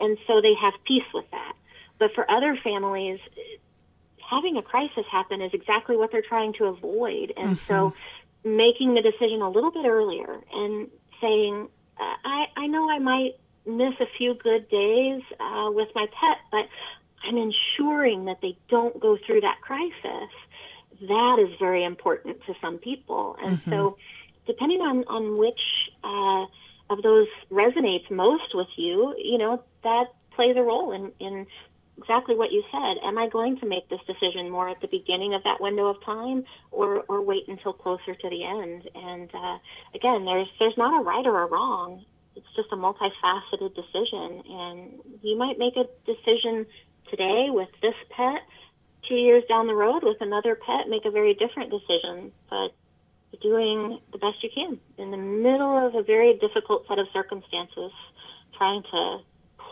And so they have peace with that. But for other families, having a crisis happen is exactly what they're trying to avoid. And mm-hmm. so making the decision a little bit earlier and saying, I, I know I might miss a few good days uh, with my pet, but I'm ensuring that they don't go through that crisis. That is very important to some people. And mm-hmm. so, depending on, on which uh, of those resonates most with you, you know, that plays a role in, in exactly what you said. Am I going to make this decision more at the beginning of that window of time or, or wait until closer to the end? And uh, again, there's, there's not a right or a wrong. It's just a multifaceted decision. And you might make a decision today with this pet, two years down the road with another pet, make a very different decision. But doing the best you can in the middle of a very difficult set of circumstances, trying to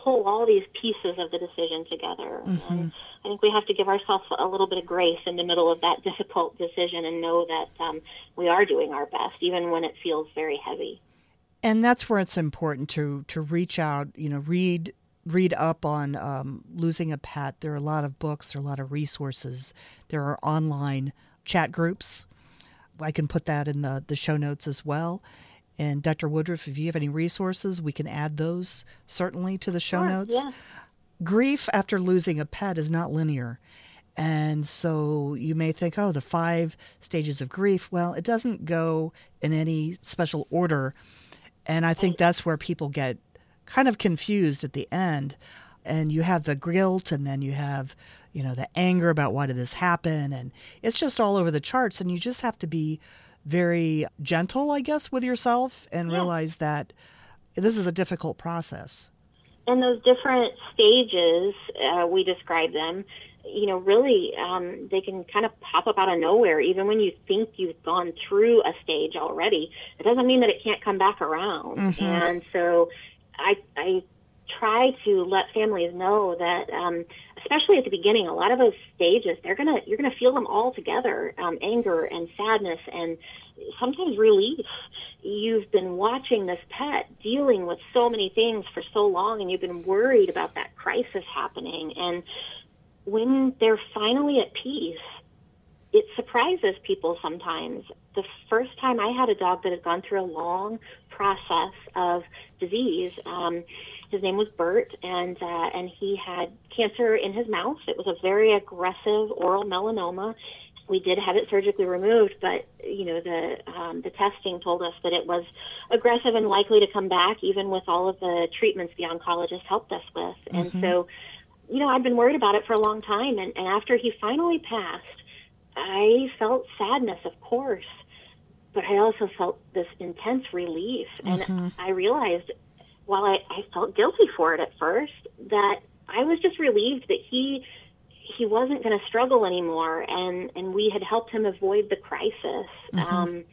pull all these pieces of the decision together. Mm-hmm. And I think we have to give ourselves a little bit of grace in the middle of that difficult decision and know that um, we are doing our best, even when it feels very heavy. And that's where it's important to to reach out. You know, read read up on um, losing a pet. There are a lot of books. There are a lot of resources. There are online chat groups. I can put that in the the show notes as well. And Dr. Woodruff, if you have any resources, we can add those certainly to the show sure, notes. Yeah. Grief after losing a pet is not linear. And so you may think, oh, the five stages of grief. Well, it doesn't go in any special order. And I think that's where people get kind of confused at the end. And you have the guilt, and then you have, you know, the anger about why did this happen. And it's just all over the charts. And you just have to be very gentle, I guess, with yourself and yeah. realize that this is a difficult process. And those different stages, uh, we describe them, you know, really, um, they can kind of pop up out of nowhere. Even when you think you've gone through a stage already, it doesn't mean that it can't come back around. Mm-hmm. And so I, I try to let families know that, um, especially at the beginning, a lot of those stages, they're gonna you're gonna feel them all together, um, anger and sadness and sometimes relief. You've been watching this pet dealing with so many things for so long, and you've been worried about that crisis happening. And when they're finally at peace, it surprises people sometimes. The first time I had a dog that had gone through a long process of disease. Um, his name was Bert, and uh, and he had cancer in his mouth. It was a very aggressive oral melanoma. We did have it surgically removed, but you know the um, the testing told us that it was aggressive and likely to come back, even with all of the treatments the oncologist helped us with. Mm-hmm. And so, you know, I'd been worried about it for a long time, and, and after he finally passed, I felt sadness, of course but I also felt this intense relief. And mm-hmm. I realized while I, I felt guilty for it at first, that I was just relieved that he he wasn't going to struggle anymore, and and we had helped him avoid the crisis. Mm-hmm. Um,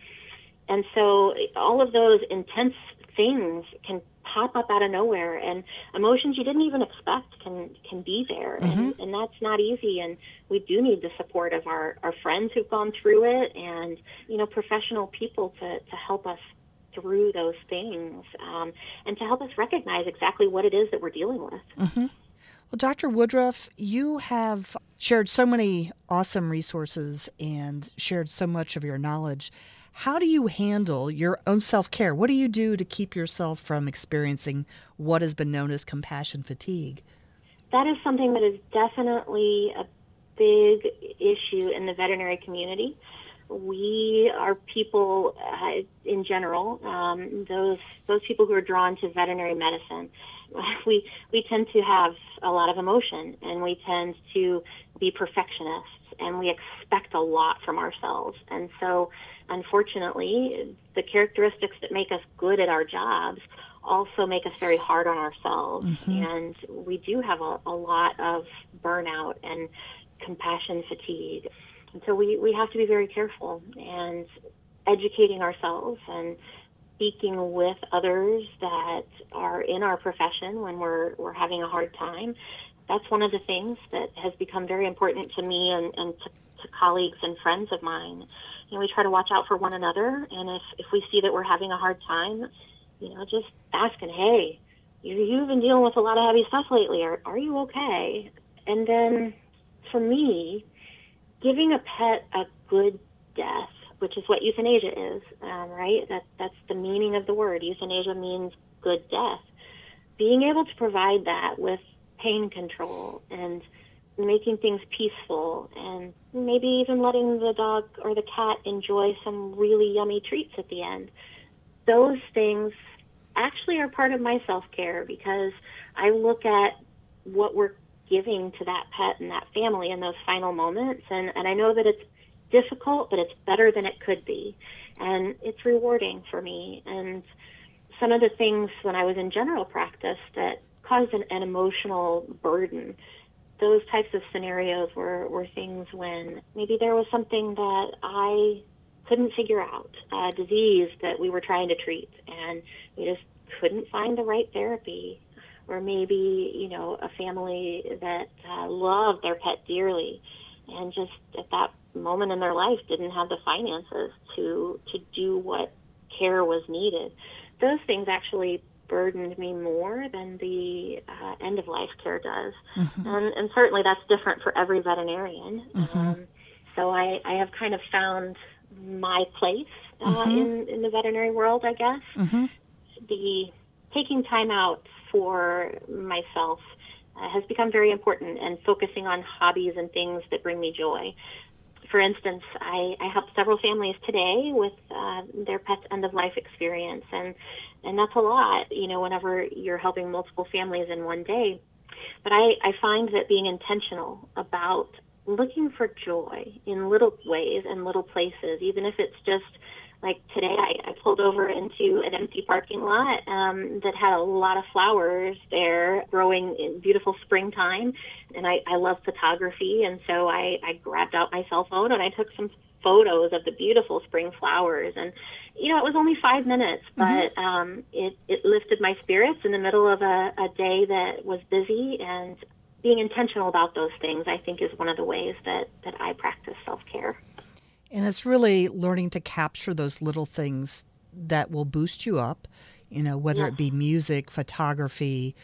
and so all of those intense things can pop up out of nowhere and emotions you didn't even expect can can be there mm-hmm. and, and that's not easy and we do need the support of our our friends who've gone through it and you know professional people to to help us through those things um, and to help us recognize exactly what it is that we're dealing with mm-hmm. Well, Dr. Woodruff, you have shared so many awesome resources and shared so much of your knowledge. How do you handle your own self care? What do you do to keep yourself from experiencing what has been known as compassion fatigue? That is something that is definitely a big issue in the veterinary community. We are people uh, in general, um, those those people who are drawn to veterinary medicine. We we tend to have a lot of emotion, and we tend to be perfectionists, and we expect a lot from ourselves. And so unfortunately, the characteristics that make us good at our jobs also make us very hard on ourselves. Mm-hmm. And we do have a, a lot of burnout and compassion fatigue. And so we, we have to be very careful and educating ourselves and speaking with others that are in our profession when we're, we're having a hard time. That's one of the things that has become very important to me and, and to, to colleagues and friends of mine. You know, we try to watch out for one another, and if, if we see that we're having a hard time, you know, just asking, hey, you, you've been dealing with a lot of heavy stuff lately. Are, are you okay? And then for me, giving a pet a good death, which is what euthanasia is, um, right? That that's the meaning of the word. Euthanasia means good death. Being able to provide that with pain control and making things peaceful and maybe even letting the dog or the cat enjoy some really yummy treats at the end. Those things actually are part of my self care because I look at what we're giving to that pet and that family in those final moments. And, and I know that it's difficult but it's better than it could be. And it's rewarding for me. And some of the things when I was in general practice that caused an, an emotional burden those types of scenarios were, were things when maybe there was something that I couldn't figure out, a disease that we were trying to treat, and we just couldn't find the right therapy. Or maybe, you know, a family that uh, loved their pet dearly and just at that moment in their life didn't have the finances to, to do what care was needed. Those things actually burdened me more than the uh, end of life care does. Mm-hmm. And, and, certainly that's different for every veterinarian. Mm-hmm. Um, so I, I have kind of found my place uh, mm-hmm. in, in the veterinary world, I guess. Mm-hmm. The taking time out for myself uh, has become very important and focusing on hobbies and things that bring me joy. For instance, I, I help several families today with uh, their pet's end of life experience, and and that's a lot, you know, whenever you're helping multiple families in one day. But I, I find that being intentional about looking for joy in little ways and little places, even if it's just like today I, I pulled over into an empty parking lot um, that had a lot of flowers there growing in beautiful springtime and I, I love photography and so I, I grabbed out my cell phone and I took some photos of the beautiful spring flowers and you know it was only five minutes mm-hmm. but mm-hmm. um, it, it lifted my spirits in the middle of a, a day that was busy and being intentional about those things i think is one of the ways that, that i practice self-care and it's really learning to capture those little things that will boost you up, you know, whether yes. it be music, photography,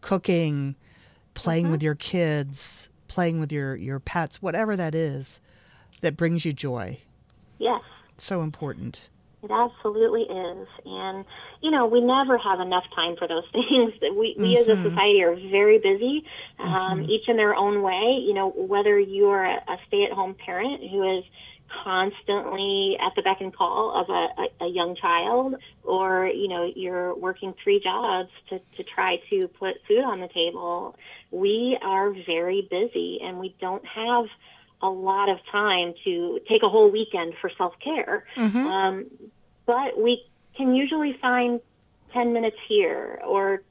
cooking, playing mm-hmm. with your kids, playing with your, your pets, whatever that is that brings you joy. Yes. So important. It absolutely is. And, you know, we never have enough time for those things. We, we mm-hmm. as a mm-hmm. society are very busy, um, mm-hmm. each in their own way. You know, whether you're a, a stay at home parent who is constantly at the beck and call of a, a, a, young child or you know you're working three jobs to, to try to put food on the table we are very busy and we don't have a lot of time to take a whole weekend for self-care mm-hmm. um, but we can usually find 10 minutes here or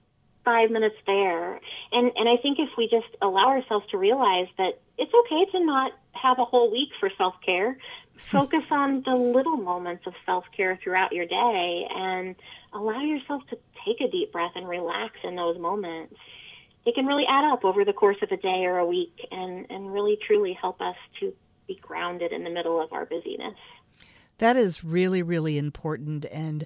five minutes there and and i think if we just allow ourselves to realize that it's okay to not have a whole week for self care. Focus on the little moments of self care throughout your day and allow yourself to take a deep breath and relax in those moments. It can really add up over the course of a day or a week and, and really truly help us to be grounded in the middle of our busyness. That is really, really important. And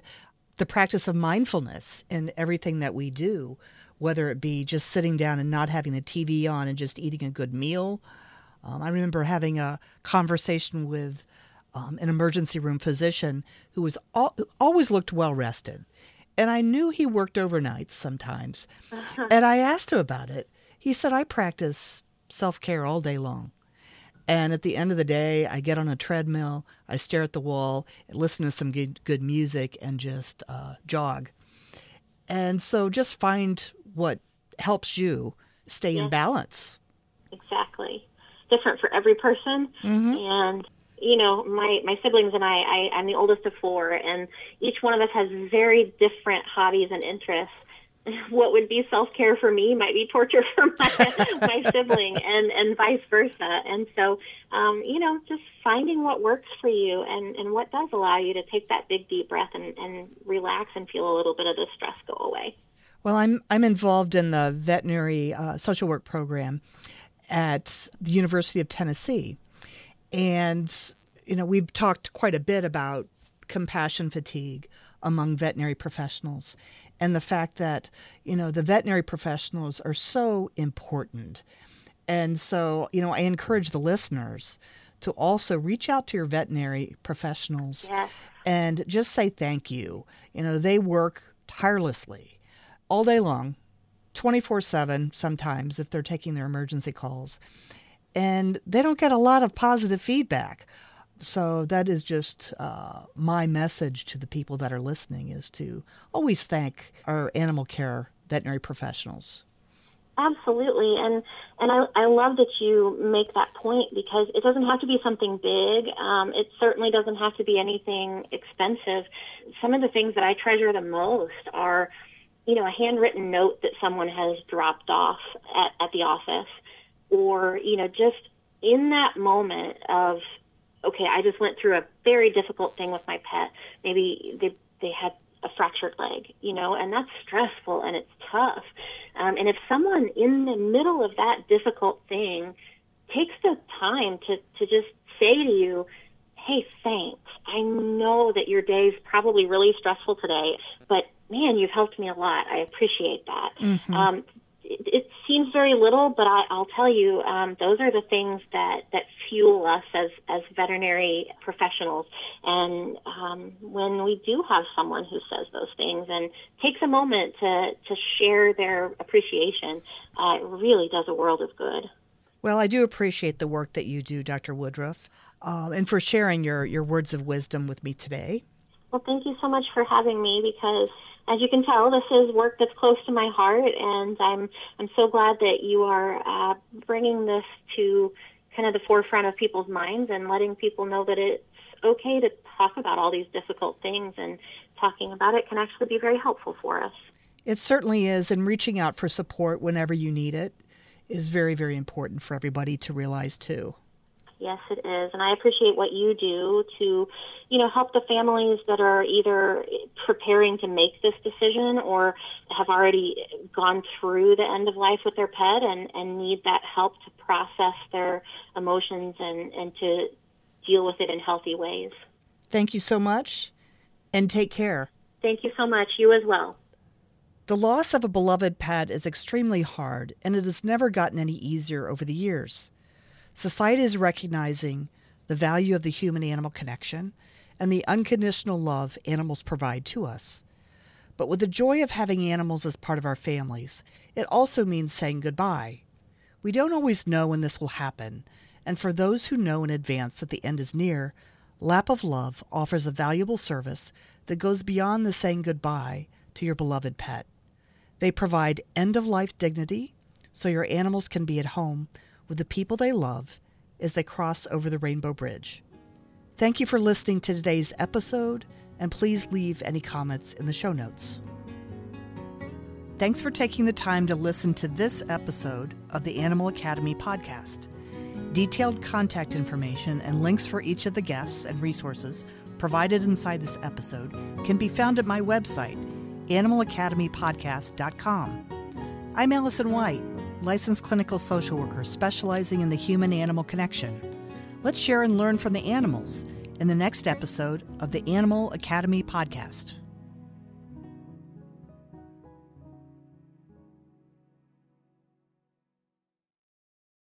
the practice of mindfulness in everything that we do, whether it be just sitting down and not having the TV on and just eating a good meal um, I remember having a conversation with um, an emergency room physician who was all, always looked well rested. And I knew he worked overnights sometimes. Uh-huh. And I asked him about it. He said, I practice self care all day long. And at the end of the day, I get on a treadmill, I stare at the wall, listen to some good, good music, and just uh, jog. And so just find what helps you stay in balance. Exactly different for every person. Mm-hmm. And you know, my, my siblings and I, I, I'm the oldest of four, and each one of us has very different hobbies and interests. What would be self care for me might be torture for my, my sibling, and, and vice versa. And so, um, you know, just finding what works for you and, and what does allow you to take that big, deep breath and, and relax and feel a little bit of the stress go away. Well, I'm I'm involved in the veterinary uh, social work program at the University of Tennessee, and, you know, we've talked quite a bit about compassion fatigue among veterinary professionals and the fact that, you know, the veterinary professionals are so important. And so, you know, I encourage the listeners to also reach out to your veterinary professionals yes. and just say thank you. You know, they work tirelessly all day long, 24 7 sometimes if they're taking their emergency calls and they don't get a lot of positive feedback. So that is just uh, my message to the people that are listening is to always thank our animal care veterinary professionals. Absolutely, and and I, I love that you make that point because it doesn't have to be something big. Um, it certainly doesn't have to be anything expensive. Some of the things that I treasure the most are, you know, a handwritten note that someone has dropped off at, at the office or you know just in that moment of okay i just went through a very difficult thing with my pet. Maybe they they had a fractured leg you know and that's stressful and it's tough. Um, and if someone in the middle of that difficult thing takes the time to to just say to you hey thanks. I know that your day's probably really stressful today but man you've helped me a lot. I appreciate that. Mm-hmm. um, it, seems very little, but I, will tell you, um, those are the things that, that fuel us as, as veterinary professionals. And um, when we do have someone who says those things and takes a moment to, to share their appreciation, uh, it really does a world of good. Well, I do appreciate the work that you do, Dr. Woodruff, uh, and for sharing your, your words of wisdom with me today. Well, thank you so much for having me because as you can tell, this is work that's close to my heart, and I'm I'm so glad that you are uh, bringing this to kind of the forefront of people's minds and letting people know that it's okay to talk about all these difficult things, and talking about it can actually be very helpful for us. It certainly is, and reaching out for support whenever you need it is very, very important for everybody to realize too. Yes, it is. And I appreciate what you do to, you know, help the families that are either preparing to make this decision or have already gone through the end of life with their pet and, and need that help to process their emotions and, and to deal with it in healthy ways. Thank you so much and take care. Thank you so much. You as well. The loss of a beloved pet is extremely hard, and it has never gotten any easier over the years. Society is recognizing the value of the human animal connection and the unconditional love animals provide to us. But with the joy of having animals as part of our families, it also means saying goodbye. We don't always know when this will happen, and for those who know in advance that the end is near, Lap of Love offers a valuable service that goes beyond the saying goodbye to your beloved pet. They provide end of life dignity so your animals can be at home with the people they love as they cross over the Rainbow Bridge. Thank you for listening to today's episode, and please leave any comments in the show notes. Thanks for taking the time to listen to this episode of the Animal Academy podcast. Detailed contact information and links for each of the guests and resources provided inside this episode can be found at my website, animalacademypodcast.com. I'm Allison White licensed clinical social worker specializing in the human animal connection. Let's share and learn from the animals in the next episode of the Animal Academy podcast.